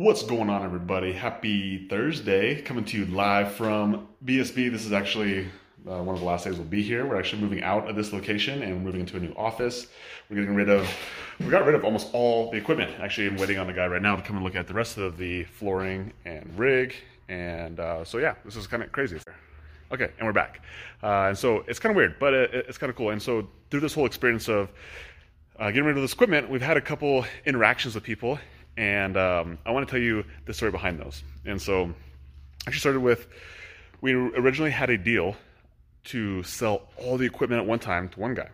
What's going on, everybody? Happy Thursday. Coming to you live from BSB. This is actually uh, one of the last days we'll be here. We're actually moving out of this location and moving into a new office. We're getting rid of, we got rid of almost all the equipment. Actually, I'm waiting on the guy right now to come and look at the rest of the flooring and rig. And uh, so, yeah, this is kind of crazy. Okay, and we're back. Uh, and so it's kind of weird, but it, it's kind of cool. And so through this whole experience of uh, getting rid of this equipment, we've had a couple interactions with people and um, I want to tell you the story behind those. And so, I actually started with we originally had a deal to sell all the equipment at one time to one guy,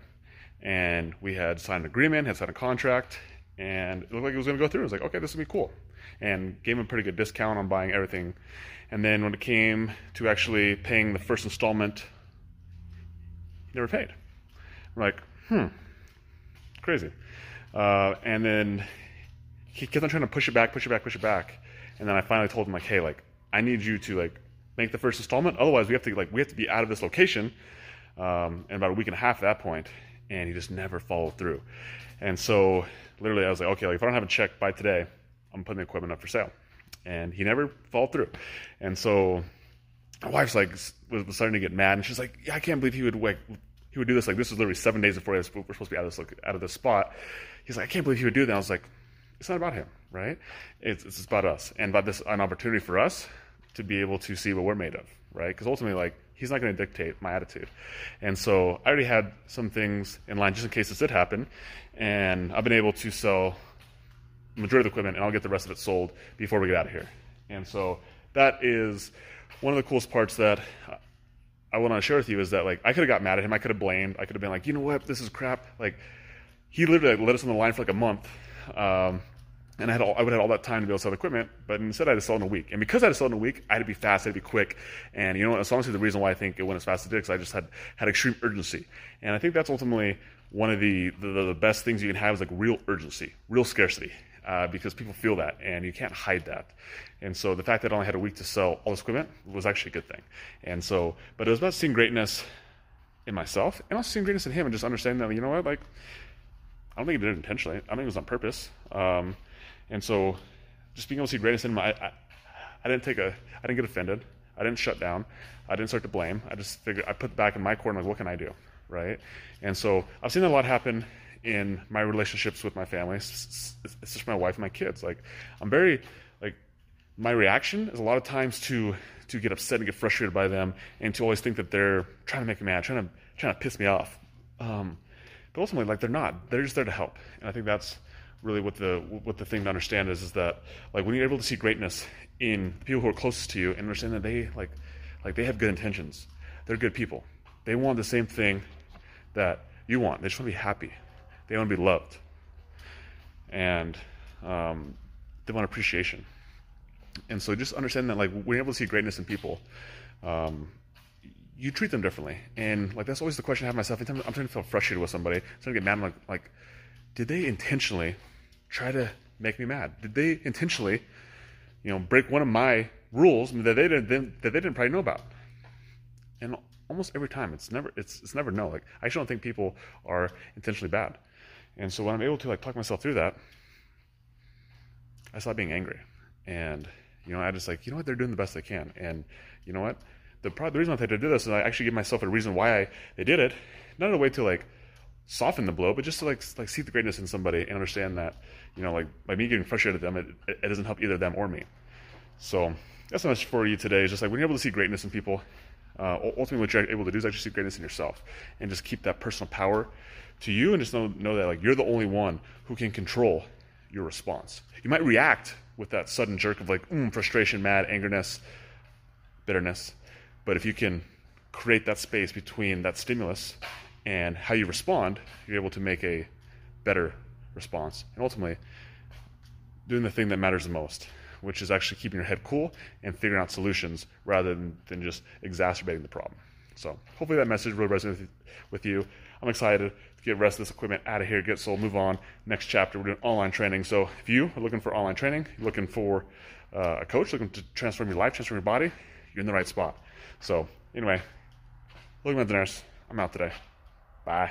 and we had signed an agreement, had signed a contract, and it looked like it was going to go through. I was like, okay, this will be cool, and gave him a pretty good discount on buying everything. And then when it came to actually paying the first installment, he never paid. I'm like, hmm, crazy. Uh, and then he kept on trying to push it back, push it back, push it back. And then I finally told him like, hey, like I need you to like make the first installment. Otherwise, we have to like we have to be out of this location. Um, in about a week and a half at that point, and he just never followed through. And so literally, I was like, okay, like if I don't have a check by today, I'm putting the equipment up for sale. And he never followed through. And so my wife's like was, was starting to get mad, and she's like, yeah, I can't believe he would like he would do this. Like this was literally seven days before we're supposed to be out of this out of this spot. He's like, I can't believe he would do that. I was like, it's not about him, right? It's, it's about us and about this an opportunity for us to be able to see what we're made of, right? Because ultimately, like he's not going to dictate my attitude, and so I already had some things in line just in case this did happen, and I've been able to sell majority of the equipment, and I'll get the rest of it sold before we get out of here. And so that is one of the coolest parts that I want to share with you is that like I could have got mad at him, I could have blamed, I could have been like, you know what, this is crap. Like he literally let us on the line for like a month um, and I had all, I would have all that time to be able to sell equipment, but instead I had to sell in a week. And because I had to sell in a week, I had to be fast, I had to be quick. And you know, it's honestly the reason why I think it went as fast as it did, because I just had had extreme urgency. And I think that's ultimately one of the, the, the best things you can have is like real urgency, real scarcity, uh, because people feel that, and you can't hide that. And so the fact that I only had a week to sell all this equipment was actually a good thing. And so, but it was about seeing greatness in myself, and also seeing greatness in him, and just understanding that you know what, like I don't think he did it intentionally. I think it was on purpose. Um, and so, just being able to see greatness in him, I, I, didn't take a, I didn't get offended. I didn't shut down. I didn't start to blame. I just figured I put back in my corner, like, what can I do, right? And so I've seen a lot happen in my relationships with my family. It's just my wife and my kids. Like, I'm very, like, my reaction is a lot of times to to get upset and get frustrated by them, and to always think that they're trying to make me mad, trying to trying to piss me off. Um, but ultimately, like they're not. They're just there to help. And I think that's really what the what the thing to understand is is that like when you're able to see greatness in people who are closest to you and understand that they like like they have good intentions. They're good people. They want the same thing that you want. They just want to be happy. They want to be loved. And um, they want appreciation. And so just understand that like when you're able to see greatness in people, um, you treat them differently. And like that's always the question I have myself. Anytime I'm trying to feel frustrated with somebody, I'm trying to get mad. I'm like, like, did they intentionally try to make me mad? Did they intentionally, you know, break one of my rules that they didn't that they didn't probably know about? And almost every time, it's never it's it's never no. Like I actually don't think people are intentionally bad. And so when I'm able to like talk myself through that, I stop being angry. And you know, I just like, you know what, they're doing the best they can. And you know what? The, the reason I had to do this is I actually give myself a reason why I they did it, not in a way to like soften the blow, but just to like like see the greatness in somebody and understand that you know like by me getting frustrated at them, it, it doesn't help either them or me. So that's so much for you today. Is just like when you're able to see greatness in people, uh, ultimately what you're able to do is actually see greatness in yourself and just keep that personal power to you and just know, know that like you're the only one who can control your response. You might react with that sudden jerk of like mm, frustration, mad, angerness, bitterness. But if you can create that space between that stimulus and how you respond, you're able to make a better response. And ultimately, doing the thing that matters the most, which is actually keeping your head cool and figuring out solutions rather than, than just exacerbating the problem. So hopefully that message really resonates with you. I'm excited to get rest of this equipment out of here, get sold, move on. Next chapter, we're doing online training. So if you are looking for online training, looking for uh, a coach, looking to transform your life, transform your body, you're in the right spot. So, anyway, looking at the nurse. I'm out today. Bye.